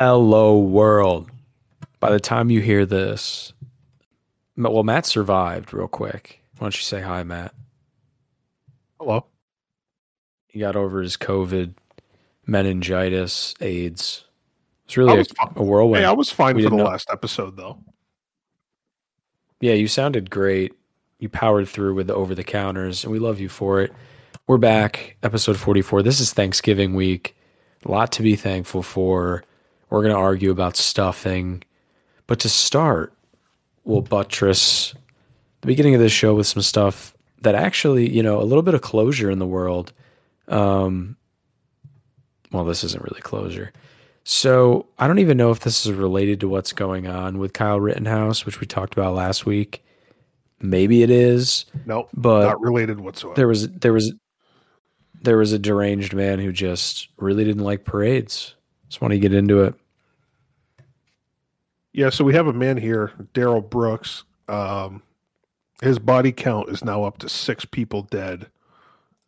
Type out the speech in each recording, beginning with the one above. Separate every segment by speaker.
Speaker 1: Hello, world. By the time you hear this, well, Matt survived real quick. Why don't you say hi, Matt?
Speaker 2: Hello.
Speaker 1: He got over his COVID, meningitis, AIDS. It's really a, a, whirlwind.
Speaker 2: Hey, I was fine
Speaker 1: We
Speaker 2: for the
Speaker 1: know-
Speaker 2: last episode, though.
Speaker 1: Yeah, you sounded great. You powered through with the over the counters, and we love you for it. We're back, episode 44. This is Thanksgiving week. A lot to be thankful for. We're going to argue about stuffing. But to start, we'll buttress the beginning of this show with some stuff that actually, you know, a little bit of closure in the world. Um, well, this isn't really closure. So I don't even know if this is related to what's going on with Kyle Rittenhouse, which we talked about last week. Maybe it is,
Speaker 2: Nope.
Speaker 1: but
Speaker 2: not related whatsoever.
Speaker 1: there was there was there was a deranged man who just really didn't like parades. Just want to get into it.
Speaker 2: Yeah, so we have a man here, Darrell Brooks. Um, his body count is now up to six people dead,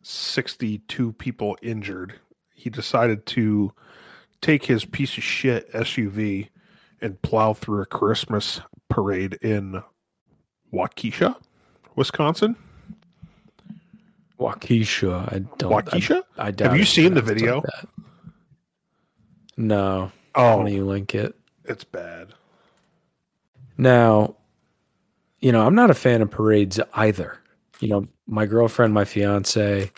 Speaker 2: 62 people injured. He decided to take his piece of shit SUV and plow through a Christmas parade in Waukesha, Wisconsin.
Speaker 1: Waukesha, I don't.
Speaker 2: Waukesha?
Speaker 1: I, I doubt
Speaker 2: Have you seen the video?
Speaker 1: like. No.
Speaker 2: Oh,
Speaker 1: don't you link it?
Speaker 2: it's bad.
Speaker 1: Now, you know, I'm not a fan of parades either. You know, my girlfriend, my fiance,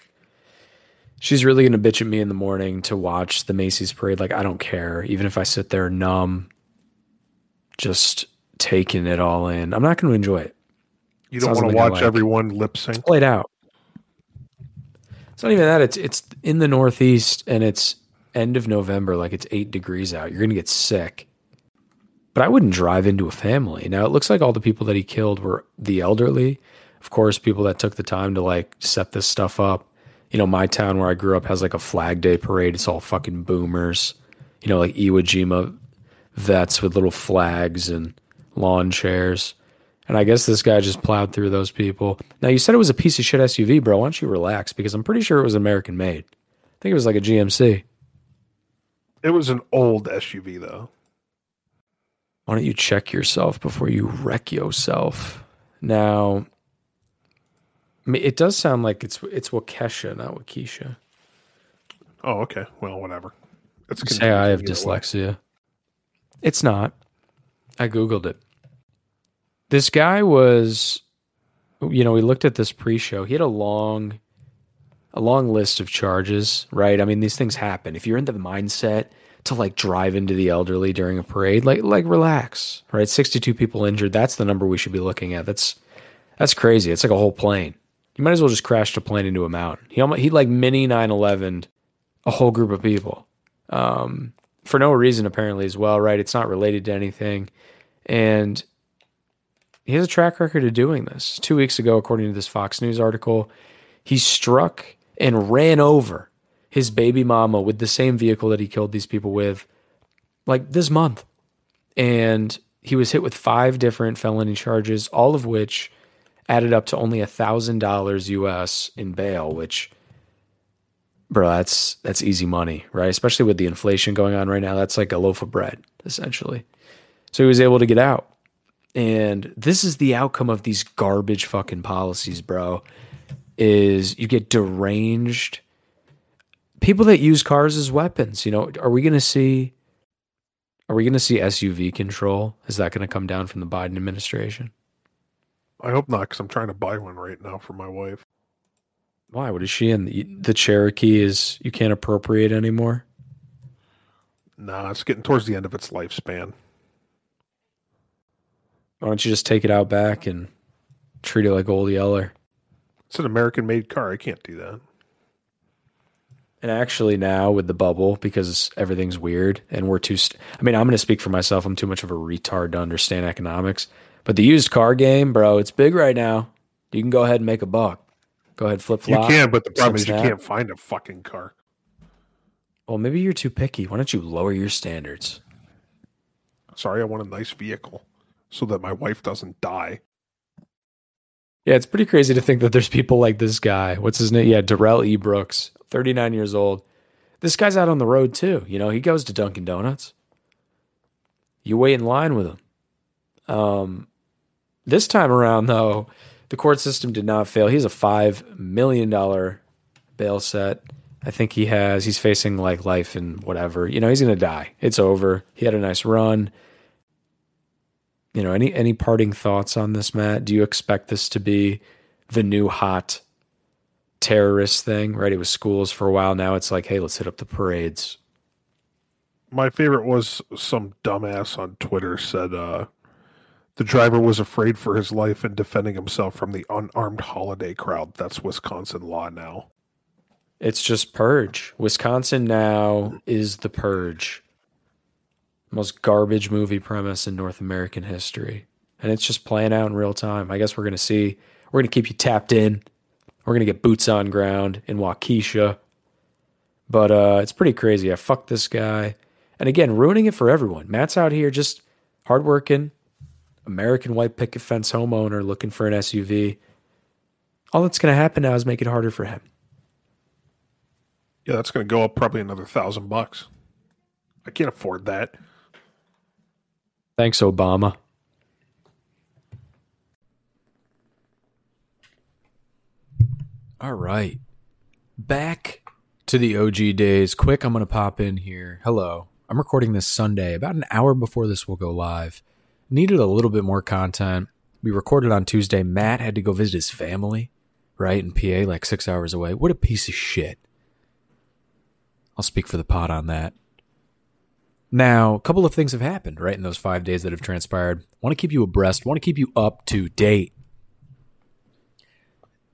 Speaker 1: she's really going to bitch at me in the morning to watch the Macy's parade. Like, I don't care. Even if I sit there numb, just taking it all in, I'm not going to enjoy it.
Speaker 2: You don't want to watch
Speaker 1: like.
Speaker 2: everyone lip sync.
Speaker 1: Played out. It's not even that. It's it's in the Northeast and it's end of November. Like it's eight degrees out. You're gonna get sick. But I wouldn't drive into a family. Now it looks like all the people that he killed were the elderly. Of course, people that took the time to like set this stuff up. You know, my town where I grew up has like a Flag Day parade. It's all fucking boomers. You know, like Iwo Jima vets with little flags and lawn chairs. And I guess this guy just plowed through those people. Now you said it was a piece of shit SUV, bro. Why don't you relax? Because I'm pretty sure it was American made. I think it was like a GMC.
Speaker 2: It was an old SUV though.
Speaker 1: Why don't you check yourself before you wreck yourself? Now, I mean, it does sound like it's it's Waukesha, not Waukesha.
Speaker 2: Oh, okay. Well, whatever. It's
Speaker 1: say I have
Speaker 2: either way.
Speaker 1: dyslexia. It's not. I googled it. This guy was, you know, we looked at this pre-show. He had a long, a long list of charges. Right? I mean, these things happen. If you're in the mindset to like drive into the elderly during a parade, like like relax. Right? Sixty-two people injured. That's the number we should be looking at. That's that's crazy. It's like a whole plane. You might as well just crash the plane into a mountain. He almost, he like mini 9/11 a whole group of people um, for no reason apparently as well, right? It's not related to anything, and he has a track record of doing this. Two weeks ago, according to this Fox News article, he struck and ran over his baby mama with the same vehicle that he killed these people with, like this month, and he was hit with five different felony charges, all of which added up to only a thousand dollars US in bail, which bro, that's that's easy money, right? Especially with the inflation going on right now, that's like a loaf of bread, essentially. So he was able to get out. And this is the outcome of these garbage fucking policies, bro. Is you get deranged people that use cars as weapons. You know, are we going to see are we going to see SUV control? Is that going to come down from the Biden administration?
Speaker 2: I hope not, because I'm trying to buy one right now for my wife.
Speaker 1: Why? What is she in? The, the Cherokee is you can't appropriate anymore.
Speaker 2: Nah, it's getting towards the end of its lifespan.
Speaker 1: Why don't you just take it out back and treat it like old Yeller?
Speaker 2: It's an American-made car. I can't do that.
Speaker 1: And actually, now with the bubble, because everything's weird and we're too. St- I mean, I'm going to speak for myself. I'm too much of a retard to understand economics. But the used car game, bro, it's big right now. You can go ahead and make a buck. Go ahead, flip flop.
Speaker 2: You can, but the problem is you can't find a fucking car.
Speaker 1: Well, maybe you're too picky. Why don't you lower your standards?
Speaker 2: Sorry, I want a nice vehicle so that my wife doesn't die.
Speaker 1: Yeah, it's pretty crazy to think that there's people like this guy. What's his name? Yeah, Darrell E. Brooks, 39 years old. This guy's out on the road too. You know, he goes to Dunkin' Donuts.
Speaker 3: You wait in line with him. Um, this time around, though, the court system did not fail. He's a $5 million bail set. I think he has. He's facing like life and whatever. You know, he's going to die. It's over. He had a nice run. You know, any any parting thoughts on this, Matt? Do you expect this to be the new hot terrorist thing? Right? It was schools for a while. Now it's like, hey, let's hit up the parades.
Speaker 2: My favorite was some dumbass on Twitter said uh, the driver was afraid for his life and defending himself from the unarmed holiday crowd. That's Wisconsin law now.
Speaker 3: It's just purge. Wisconsin now is the purge. Most garbage movie premise in North American history. And it's just playing out in real time. I guess we're going to see, we're going to keep you tapped in. We're going to get boots on ground in Waukesha. But uh, it's pretty crazy. I fucked this guy. And again, ruining it for everyone. Matt's out here just hardworking, American white picket fence homeowner looking for an SUV. All that's going to happen now is make it harder for him.
Speaker 2: Yeah, that's going to go up probably another thousand bucks. I can't afford that.
Speaker 3: Thanks, Obama. All right. Back to the OG days. Quick, I'm going to pop in here. Hello. I'm recording this Sunday, about an hour before this will go live. Needed a little bit more content. We recorded on Tuesday. Matt had to go visit his family, right, in PA, like six hours away. What a piece of shit. I'll speak for the pot on that. Now, a couple of things have happened, right, in those five days that have transpired. Want to keep you abreast, want to keep you up to date.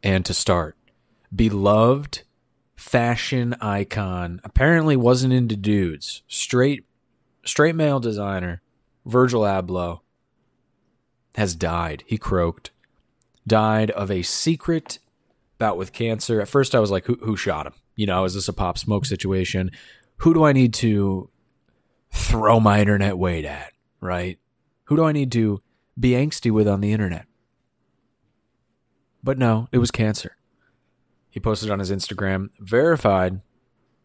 Speaker 3: And to start, beloved fashion icon apparently wasn't into dudes. Straight, straight male designer Virgil Abloh has died. He croaked. Died of a secret bout with cancer. At first, I was like, who, who shot him? You know, is this a pop smoke situation? Who do I need to throw my internet weight at, right? Who do I need to be angsty with on the internet? But no, it was cancer. He posted on his Instagram, verified,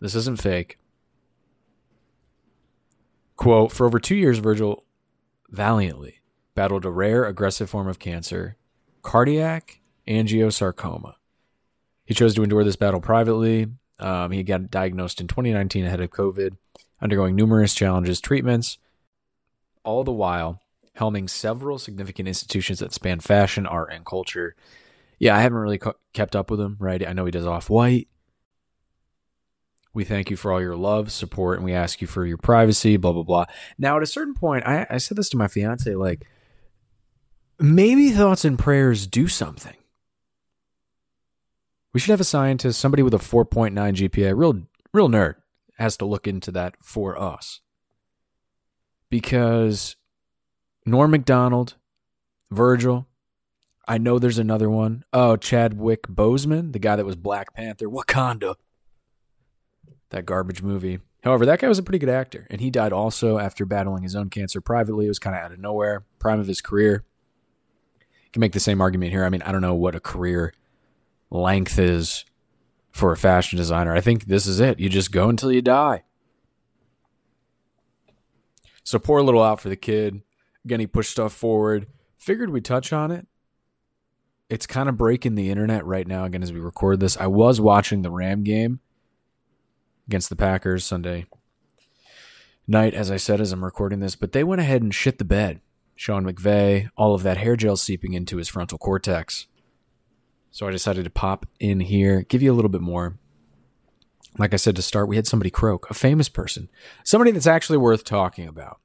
Speaker 3: this isn't fake. Quote, for over two years, Virgil valiantly battled a rare aggressive form of cancer, cardiac angiosarcoma. He chose to endure this battle privately. Um, he got diagnosed in 2019 ahead of COVID, undergoing numerous challenges, treatments, all the while helming several significant institutions that span fashion, art, and culture. Yeah, I haven't really kept up with him, right? I know he does Off White. We thank you for all your love, support, and we ask you for your privacy, blah, blah, blah. Now, at a certain point, I, I said this to my fiance, like, maybe thoughts and prayers do something. We should have a scientist, somebody with a 4.9 GPA, real real nerd, has to look into that for us. Because Norm Macdonald, Virgil, I know there's another one. Oh, Chadwick Boseman, the guy that was Black Panther, Wakanda. That garbage movie. However, that guy was a pretty good actor, and he died also after battling his own cancer privately. It was kind of out of nowhere, prime of his career. You can make the same argument here. I mean, I don't know what a career length is for a fashion designer. I think this is it. You just go until you die. So poor little out for the kid. Again, he pushed stuff forward. Figured we'd touch on it. It's kind of breaking the internet right now, again, as we record this. I was watching the Ram game against the Packers Sunday night, as I said, as I'm recording this, but they went ahead and shit the bed. Sean McVay, all of that hair gel seeping into his frontal cortex. So I decided to pop in here, give you a little bit more. Like I said to start, we had somebody croak, a famous person, somebody that's actually worth talking about.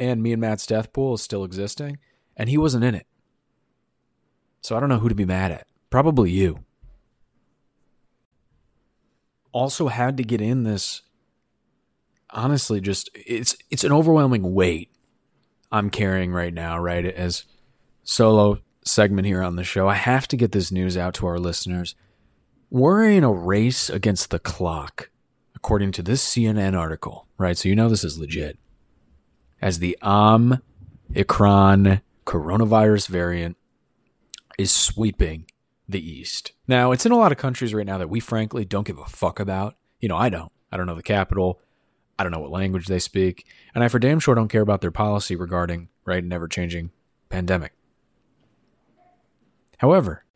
Speaker 3: And me and Matt's death pool is still existing, and he wasn't in it. So I don't know who to be mad at. Probably you. Also had to get in this honestly just it's it's an overwhelming weight I'm carrying right now, right? As solo segment here on the show, I have to get this news out to our listeners. We're in a race against the clock, according to this CNN article, right? So you know this is legit. As the Omicron coronavirus variant is sweeping the East. Now, it's in a lot of countries right now that we frankly don't give a fuck about. You know, I don't. I don't know the capital. I don't know what language they speak, and I for damn sure don't care about their policy regarding right never changing pandemic. However,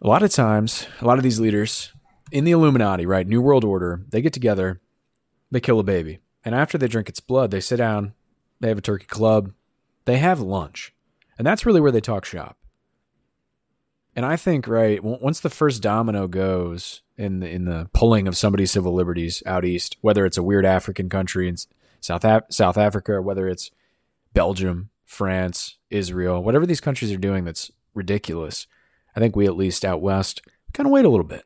Speaker 3: a lot of times, a lot of these leaders in the Illuminati, right, New World Order, they get together, they kill a baby, and after they drink its blood, they sit down, they have a turkey club, they have lunch, and that's really where they talk shop. And I think, right, once the first domino goes in the, in the pulling of somebody's civil liberties out east, whether it's a weird African country in South Af- South Africa, whether it's Belgium, France, Israel, whatever these countries are doing that's ridiculous, I think we at least out west kind of wait a little bit.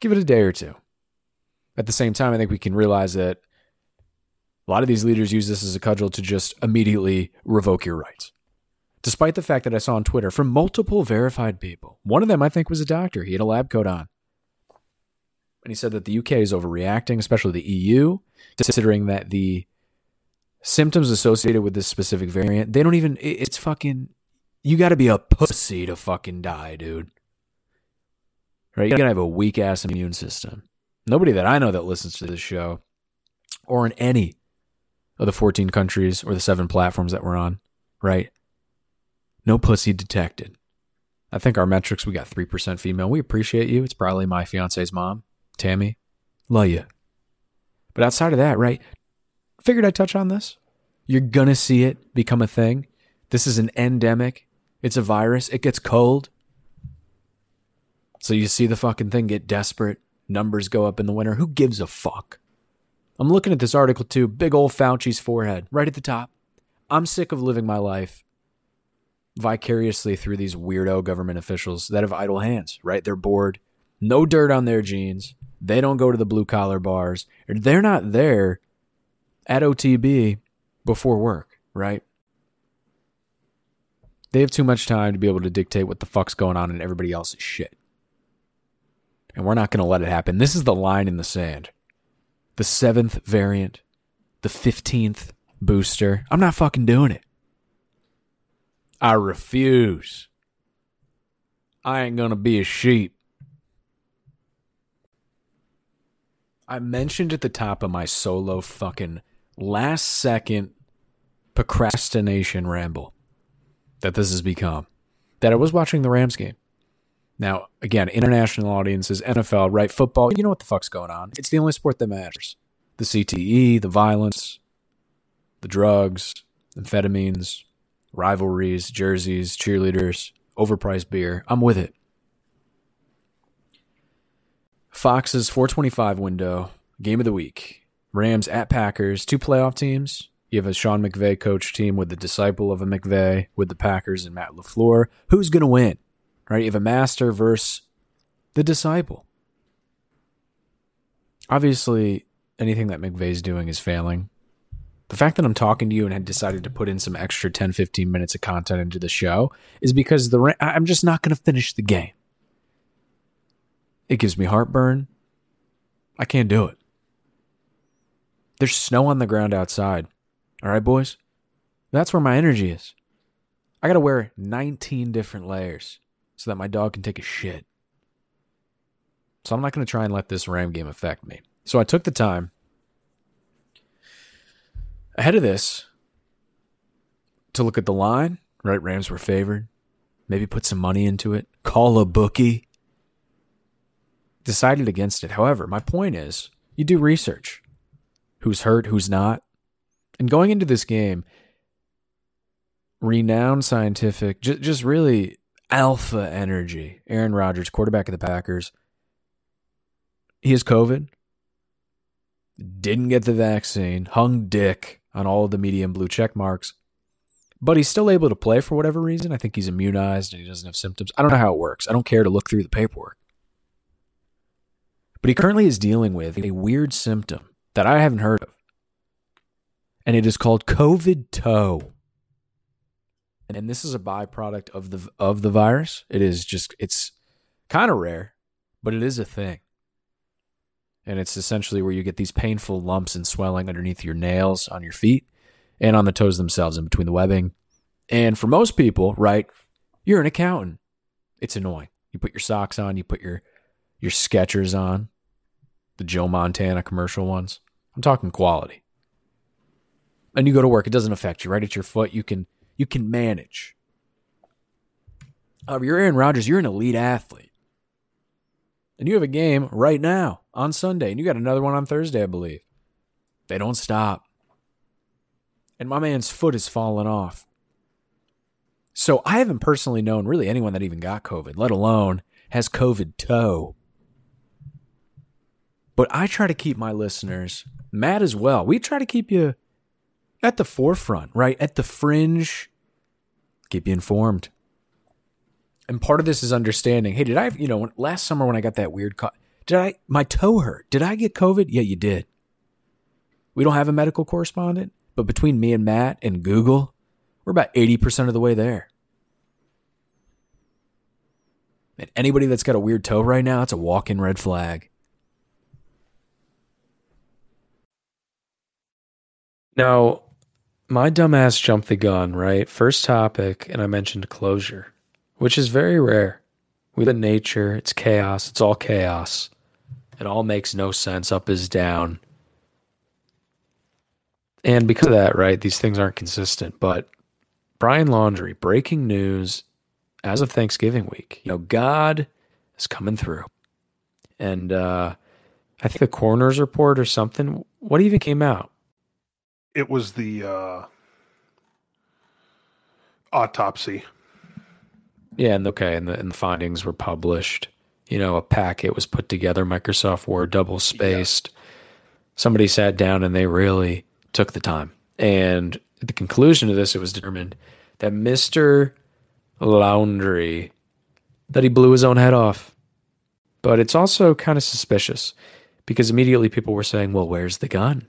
Speaker 3: Give it a day or two. At the same time, I think we can realize that a lot of these leaders use this as a cudgel to just immediately revoke your rights despite the fact that I saw on Twitter from multiple verified people. One of them, I think, was a doctor. He had a lab coat on. And he said that the UK is overreacting, especially the EU, considering that the symptoms associated with this specific variant, they don't even, it's fucking, you got to be a pussy to fucking die, dude. Right? You got to have a weak ass immune system. Nobody that I know that listens to this show or in any of the 14 countries or the seven platforms that we're on, right? No pussy detected. I think our metrics, we got 3% female. We appreciate you. It's probably my fiance's mom, Tammy. Love you. But outside of that, right? Figured I'd touch on this. You're going to see it become a thing. This is an endemic. It's a virus. It gets cold. So you see the fucking thing get desperate. Numbers go up in the winter. Who gives a fuck? I'm looking at this article too. Big old Fauci's forehead right at the top. I'm sick of living my life vicariously through these weirdo government officials that have idle hands, right? They're bored, no dirt on their jeans. They don't go to the blue collar bars. They're not there at OTB before work, right? They have too much time to be able to dictate what the fuck's going on in everybody else's shit. And we're not going to let it happen. This is the line in the sand. The seventh variant, the 15th booster. I'm not fucking doing it. I refuse. I ain't going to be a sheep. I mentioned at the top of my solo fucking last second procrastination ramble that this has become. That I was watching the Rams game. Now, again, international audiences, NFL, right? Football, you know what the fuck's going on. It's the only sport that matters. The CTE, the violence, the drugs, amphetamines, rivalries, jerseys, cheerleaders, overpriced beer. I'm with it. Fox's 425 window, game of the week. Rams at Packers, two playoff teams. You have a Sean McVay coach team with the disciple of a McVay with the Packers and Matt LaFleur. Who's going to win? Right? You have a master versus the disciple. Obviously, anything that McVay's doing is failing. The fact that I'm talking to you and had decided to put in some extra 10, 15 minutes of content into the show is because the I'm just not going to finish the game. It gives me heartburn. I can't do it. There's snow on the ground outside. All right, boys? That's where my energy is. I got to wear 19 different layers so that my dog can take a shit. So I'm not going to try and let this Ram game affect me. So I took the time ahead of this to look at the line, right? Rams were favored. Maybe put some money into it. Call a bookie. Decided against it. However, my point is you do research. Who's hurt, who's not. And going into this game, renowned scientific, just, just really alpha energy. Aaron Rodgers, quarterback of the Packers. He has COVID. Didn't get the vaccine. Hung dick on all of the medium blue check marks. But he's still able to play for whatever reason. I think he's immunized and he doesn't have symptoms. I don't know how it works. I don't care to look through the paperwork. But he currently is dealing with a weird symptom that I haven't heard of. And it is called COVID toe. And this is a byproduct of the of the virus. It is just it's kind of rare, but it is a thing and it's essentially where you get these painful lumps and swelling underneath your nails on your feet and on the toes themselves in between the webbing. And for most people, right, you're an accountant. It's annoying. You put your socks on, you put your your Skechers on, the Joe Montana commercial ones. I'm talking quality. And you go to work, it doesn't affect you, right? It's your foot. You can you can manage. However, you're Aaron Rodgers, you're an elite athlete. And you have a game right now on Sunday, and you got another one on Thursday, I believe. They don't stop. And my man's foot is falling off. So I haven't personally known really anyone that even got COVID, let alone has COVID toe. But I try to keep my listeners, mad as well, we try to keep you at the forefront, right? At the fringe, keep you informed. And part of this is understanding. Hey, did I, you know, last summer when I got that weird, co- did I, my toe hurt? Did I get COVID? Yeah, you did. We don't have a medical correspondent, but between me and Matt and Google, we're about 80% of the way there. And anybody that's got a weird toe right now, it's a walk in red flag.
Speaker 1: Now, my dumbass jumped the gun, right? First topic, and I mentioned closure, which is very rare. We live in nature, it's chaos, it's all chaos. It all makes no sense. Up is down. And because of that, right, these things aren't consistent. But Brian Laundrie, breaking news as of Thanksgiving week. You know, God is coming through. And uh I think the coroner's report or something. What even came out?
Speaker 2: It was the uh, autopsy.
Speaker 1: Yeah, and okay, and the, and the findings were published. You know, a packet was put together, Microsoft Word, double spaced. Somebody sat down and they really took the time. And at the conclusion of this, it was determined that Mr. Laundrie that he blew his own head off. But it's also kind of suspicious because immediately people were saying, "Well, where's the gun?"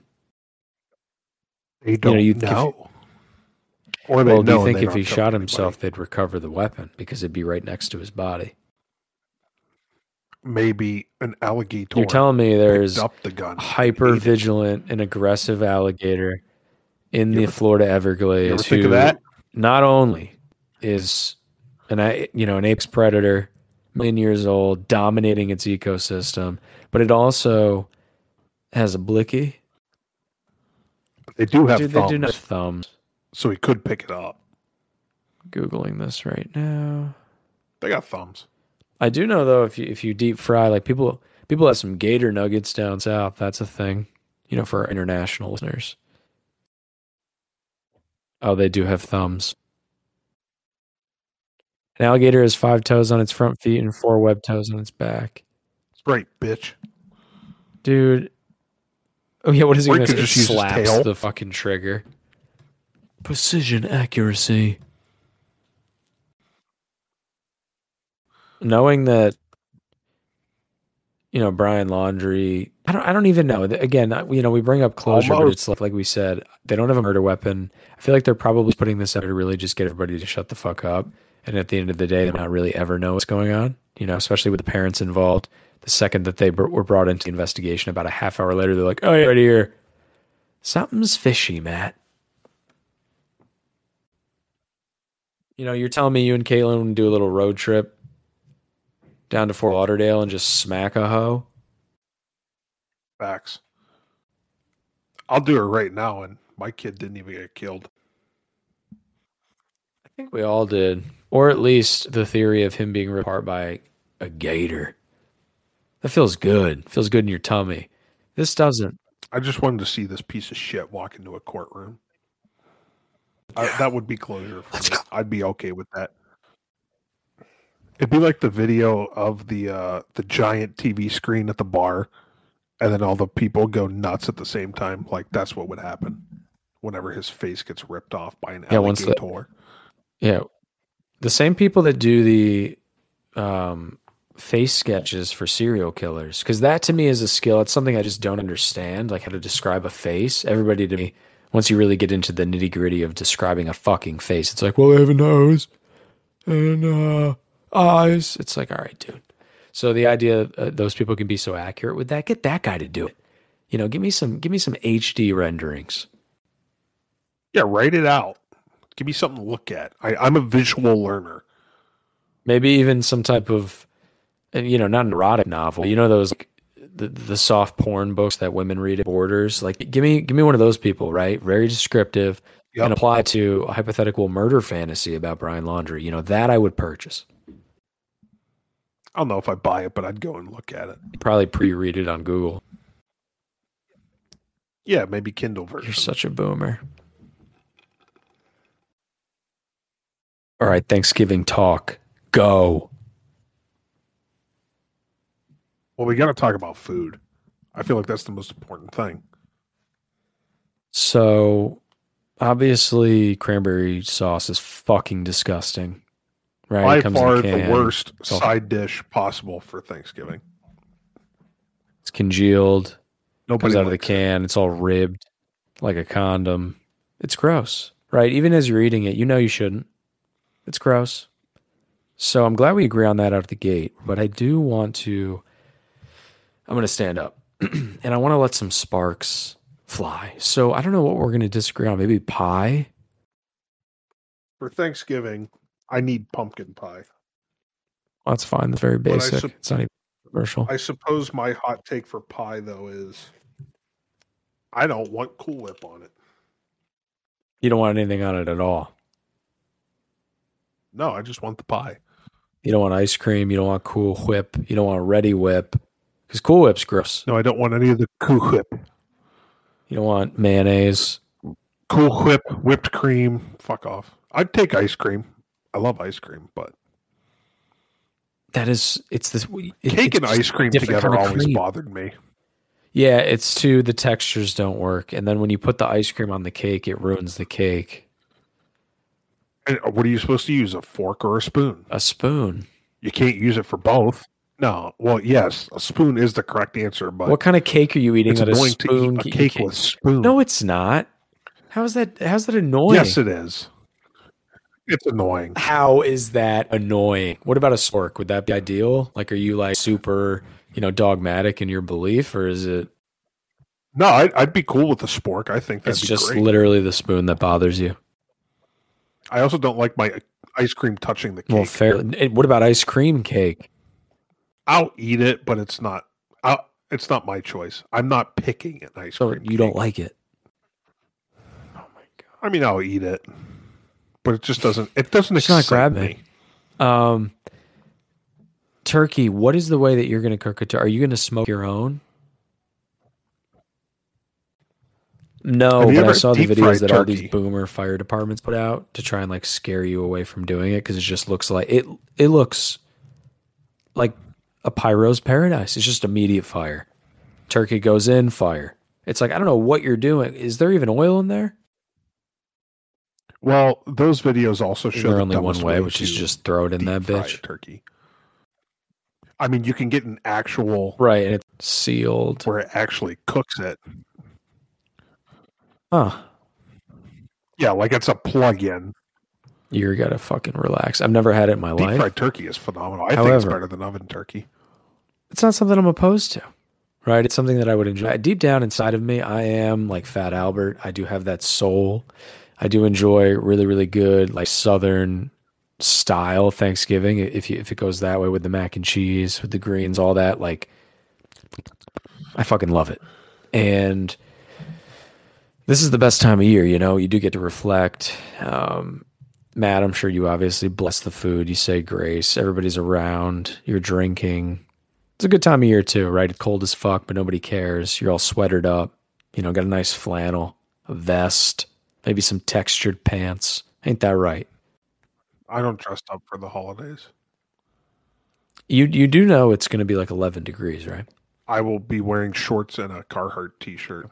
Speaker 2: They don't
Speaker 1: you-
Speaker 2: know.
Speaker 1: if
Speaker 2: or they
Speaker 1: well, do you think if he shot
Speaker 2: anybody.
Speaker 1: himself, they'd recover the weapon because it'd be right next to his body?
Speaker 2: maybe an alligator
Speaker 1: You're telling me there's
Speaker 2: up the gun.
Speaker 1: hyper vigilant and aggressive alligator in
Speaker 2: You
Speaker 1: the
Speaker 2: ever-
Speaker 1: Florida Everglades
Speaker 2: think
Speaker 1: who
Speaker 2: of that?
Speaker 1: not only is an you know an apex predator, million years old, dominating its ecosystem, but it also has a blicky.
Speaker 2: They do have
Speaker 1: Dude,
Speaker 2: thumbs,
Speaker 1: they do not have thumbs.
Speaker 2: so he could pick it up.
Speaker 1: Googling this right now.
Speaker 2: They got thumbs.
Speaker 1: I do know though if you if you deep fry like people people have some gator nuggets down south. That's a thing, you know, for our international listeners. Oh, they do have thumbs. An alligator has five toes on its front feet and four web toes on its back.
Speaker 2: It's great, bitch.
Speaker 1: Dude. Oh yeah, what is he
Speaker 2: Or he
Speaker 1: gonna
Speaker 2: could just use
Speaker 1: Slaps the fucking trigger. Precision accuracy. Knowing that you know Brian Laundrie, I don't I don't even know. Again, you know, we bring up closure, but it's like like we said, they don't have a murder weapon. I feel like they're probably putting this out to really just get everybody to shut the fuck up. And at the end of the day, they're not really ever know what's going on. You know, especially with the parents involved. The second that they were brought into the investigation, about a half hour later, they're like, "Oh, yeah, right here, something's fishy, Matt." You know, you're telling me you and Caitlin would do a little road trip down to Fort Lauderdale and just smack a hoe?
Speaker 2: Facts. I'll do it right now, and my kid didn't even get killed.
Speaker 1: I think we all did, or at least the theory of him being ripped apart by a gator. That feels good. Feels good in your tummy. This doesn't.
Speaker 2: I just wanted to see this piece of shit walk into a courtroom. I, that would be closure for me. I'd be okay with that. It'd be like the video of the uh, the giant TV screen at the bar, and then all the people go nuts at the same time. Like that's what would happen whenever his face gets ripped off by an
Speaker 1: Yeah, once the- Yeah, the same people that do the um, face sketches for serial killers, because that to me is a skill. It's something I just don't understand, like how to describe a face. Everybody to me, once you really get into the nitty gritty of describing a fucking face, it's like, well, they have a nose and uh, eyes. It's like, all right, dude. So the idea uh, those people can be so accurate with that, get that guy to do it. You know, give me some, give me some HD renderings.
Speaker 2: Yeah, write it out. Give me something to look at. I, I'm a visual learner.
Speaker 1: maybe even some type of Uh, you know not an erotic novel you know those the, the soft porn books that women read at Borders. Like, give me give me one of those people, right? Very descriptive,
Speaker 2: Yep.
Speaker 1: and apply to a hypothetical murder fantasy about Brian Laundrie. You know that I would purchase.
Speaker 2: I don't know if I buy it, but I'd go and look at it.
Speaker 1: Probably pre-read it on Google.
Speaker 2: Yeah, maybe Kindle version.
Speaker 1: You're such a boomer. All right, Thanksgiving talk. Go.
Speaker 2: Well, we got to talk about food. I feel like that's the most important thing.
Speaker 1: So, obviously, cranberry sauce is fucking disgusting. Right?
Speaker 2: By
Speaker 1: It comes in a
Speaker 2: far, the worst
Speaker 1: all-
Speaker 2: side dish possible for Thanksgiving.
Speaker 1: It's congealed.
Speaker 2: Nobody
Speaker 1: comes out of the
Speaker 2: likes it.
Speaker 1: can. It's all ribbed like a condom. It's gross, right? Even as you're eating it, you know you shouldn't. It's gross. So I'm glad we agree on that out of the gate. But I do want to. I'm going to stand up and I want to let some sparks fly. So I don't know what we're going to disagree on. Maybe pie.
Speaker 2: For Thanksgiving, I need pumpkin pie.
Speaker 1: Well, that's fine. That's very basic.
Speaker 2: sup-
Speaker 1: it's not even commercial.
Speaker 2: I suppose my hot take for pie, though, is I don't want Cool Whip on it.
Speaker 1: you don't want anything on it at all.
Speaker 2: No, I just want the pie.
Speaker 1: You don't want ice cream. You don't want Cool Whip. You don't want Reddi-wip because Cool Whip's gross.
Speaker 2: No, I don't want any of the Cool Whip.
Speaker 1: You don't want mayonnaise.
Speaker 2: Cool Whip, whipped cream. Fuck off. I'd take ice cream. I love ice cream, but
Speaker 1: That is, it's this it-
Speaker 2: cake
Speaker 1: it's
Speaker 2: and ice cream together
Speaker 1: kind of
Speaker 2: always
Speaker 1: cream.
Speaker 2: bothered me.
Speaker 1: Yeah, it's too the textures don't work, and then when you put the ice cream on the cake, it ruins the cake.
Speaker 2: And uh, what are you supposed to use? A fork or a spoon?
Speaker 1: A spoon.
Speaker 2: You can't use it for both. No. Well, yes, a spoon is the correct answer, but
Speaker 1: what kind of cake are you eating
Speaker 2: it's
Speaker 1: that a spoon?
Speaker 2: to eat a
Speaker 1: you
Speaker 2: cake with spoon.
Speaker 1: No, it's not. How is that? How's that annoying?
Speaker 2: yes, it is. It's annoying.
Speaker 1: How is that annoying? What about a spork? Would that be ideal? Like, are you like super, you know, dogmatic in your belief, or is it?
Speaker 2: No, I'd, I'd be cool with a spork. I think that'd
Speaker 1: It's
Speaker 2: be
Speaker 1: just
Speaker 2: great.
Speaker 1: literally the spoon that bothers you.
Speaker 2: I also don't like my ice cream touching the cake.
Speaker 1: Well, fair. What about ice cream cake?
Speaker 2: I'll eat it, but it's not. I'll, it's not my choice. I'm not picking an ice
Speaker 1: So
Speaker 2: cream.
Speaker 1: you don't like it? Oh my god!
Speaker 2: I mean, I'll eat it, but it just doesn't. It doesn't
Speaker 1: It's not
Speaker 2: excite
Speaker 1: grabbing.
Speaker 2: me.
Speaker 1: Um, turkey. What is the way that you're going to cook it? Are you going to smoke your own? No, but I saw the videos
Speaker 2: fried
Speaker 1: that all these boomer fire departments put out to try and like scare you away from doing it because it just looks like it. It looks like a pyro's paradise. It's just immediate fire. Turkey goes in, fire. It's like I don't know what you're doing. Is there even oil in there?
Speaker 2: Well, those videos also show
Speaker 1: there
Speaker 2: the
Speaker 1: only one
Speaker 2: dumbest
Speaker 1: way, which is just throw it in that bitch?
Speaker 2: turkey. I mean, you can get an actual
Speaker 1: Right, and it's sealed.
Speaker 2: where it actually cooks it.
Speaker 1: Huh.
Speaker 2: Yeah, like it's a plug-in.
Speaker 1: You're gotta fucking relax. I've never had it in my
Speaker 2: Deep
Speaker 1: life.
Speaker 2: fried turkey is phenomenal. I think it's
Speaker 1: However-
Speaker 2: better than oven turkey.
Speaker 1: It's not something I'm opposed to. Right? It's something that I would enjoy. Deep down inside of me, I am like Fat Albert. I do have that soul. I do enjoy really, really good like Southern style Thanksgiving. If you, if it goes that way with the mac and cheese, with the greens, all that, like I fucking love it. And this is the best time of year, you know. You do get to reflect. Um, Matt, I'm sure you obviously bless the food. You say grace. Everybody's around. You're drinking. It's a good time of year too, right? It's cold as fuck, but nobody cares. You're all sweatered up. You know, got a nice flannel, a vest, maybe some textured pants. Ain't that right?
Speaker 2: I don't dress up for the holidays.
Speaker 1: You you do know it's going to be like 11 degrees, right?
Speaker 2: I will be wearing shorts and a Carhartt t-shirt.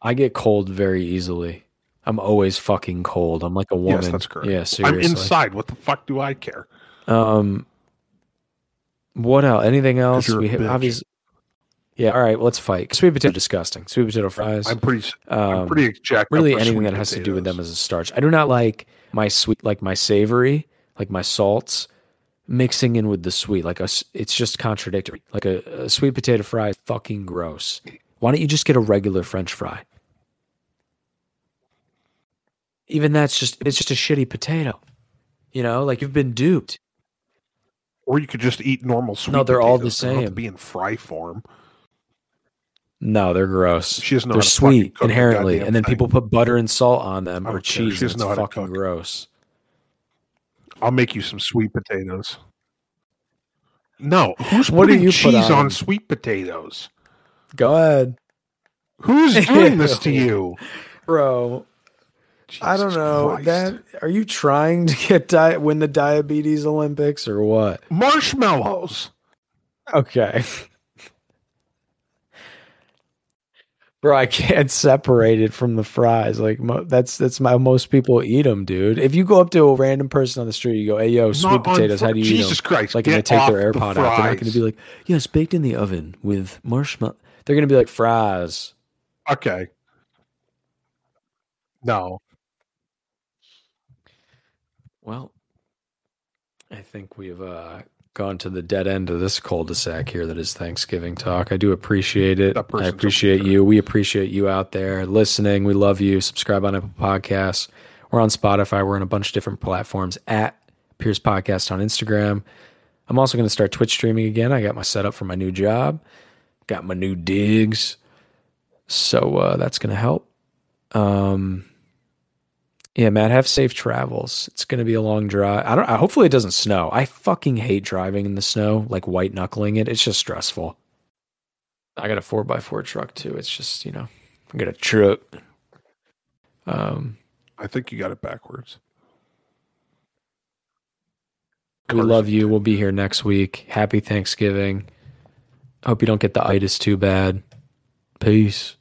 Speaker 1: I get cold very easily. I'm always fucking cold. I'm like a woman.
Speaker 2: Yes, that's correct.
Speaker 1: Yeah, seriously.
Speaker 2: I'm inside. What the fuck do I care?
Speaker 1: Um, what else? Anything else? We
Speaker 2: bitch.
Speaker 1: obviously. Yeah. All right. Let's fight. Sweet potato, disgusting. Sweet potato fries.
Speaker 2: I'm pretty. I'm
Speaker 1: um,
Speaker 2: pretty jacked.
Speaker 1: really anything that has to do with them as a starch. I do not like my sweet, like my savory, like my salts mixing in with the sweet. Like a, it's just contradictory. Like a, a sweet potato fry is fucking gross. Why don't you just get a regular French fry? Even that's just it's just a shitty potato. You know, like you've been duped.
Speaker 2: Or you could just eat normal sweet.
Speaker 1: No, they're all the
Speaker 2: potatoes. They to
Speaker 1: same.
Speaker 2: be in fry form.
Speaker 1: No, they're gross.
Speaker 2: She doesn't know
Speaker 1: They're
Speaker 2: how to fucking
Speaker 1: sweet inherently, and then
Speaker 2: thing.
Speaker 1: people put butter and salt on them or.
Speaker 2: She
Speaker 1: cheese. And
Speaker 2: doesn't
Speaker 1: it's
Speaker 2: how
Speaker 1: fucking gross.
Speaker 2: I'll make you some sweet potatoes. No, who's
Speaker 1: What
Speaker 2: putting
Speaker 1: you
Speaker 2: cheese
Speaker 1: on
Speaker 2: on sweet potatoes?
Speaker 1: Go ahead,
Speaker 2: Who's doing this to you?
Speaker 1: bro. I don't know
Speaker 2: Christ.
Speaker 1: that. Are you trying to get di- win the diabetes Olympics or what?
Speaker 2: marshmallows.
Speaker 1: Okay. Bro, I can't separate it from the fries. Like mo- that's that's how most people eat them, dude. If you go up to a random person on the street, you go, "Hey, yo, sweet
Speaker 2: Not
Speaker 1: potatoes.
Speaker 2: fr-
Speaker 1: How do you eat
Speaker 2: Jesus
Speaker 1: them?"
Speaker 2: Christ!
Speaker 1: Like, and they take their
Speaker 2: off the
Speaker 1: AirPod out. They're not going to be like, "Yes, baked in the oven with marshmallow." They're going to be like fries.
Speaker 2: okay. No,
Speaker 1: Well, I think we've uh, gone to the dead end of this cul-de-sac here that is Thanksgiving talk. I do appreciate it. I appreciate you. We appreciate you out there listening. We love you. Subscribe on Apple Podcasts. We're on Spotify. We're on a bunch of different platforms at Pierce Podcast on Instagram. I'm also going to start Twitch streaming again. I got my setup for my new job, got my new digs. So uh, that's going to help. Um, yeah, Matt, have safe travels. It's going to be a long drive. I don't. I, hopefully, it doesn't snow. I fucking hate driving in the snow, like white knuckling it. It's just stressful. I got a four x four truck too. It's just you know, I got a trip. Um,
Speaker 2: I think you got it backwards.
Speaker 1: we love you. We'll be here next week. Happy Thanksgiving. Hope you don't get the itis too bad. Peace.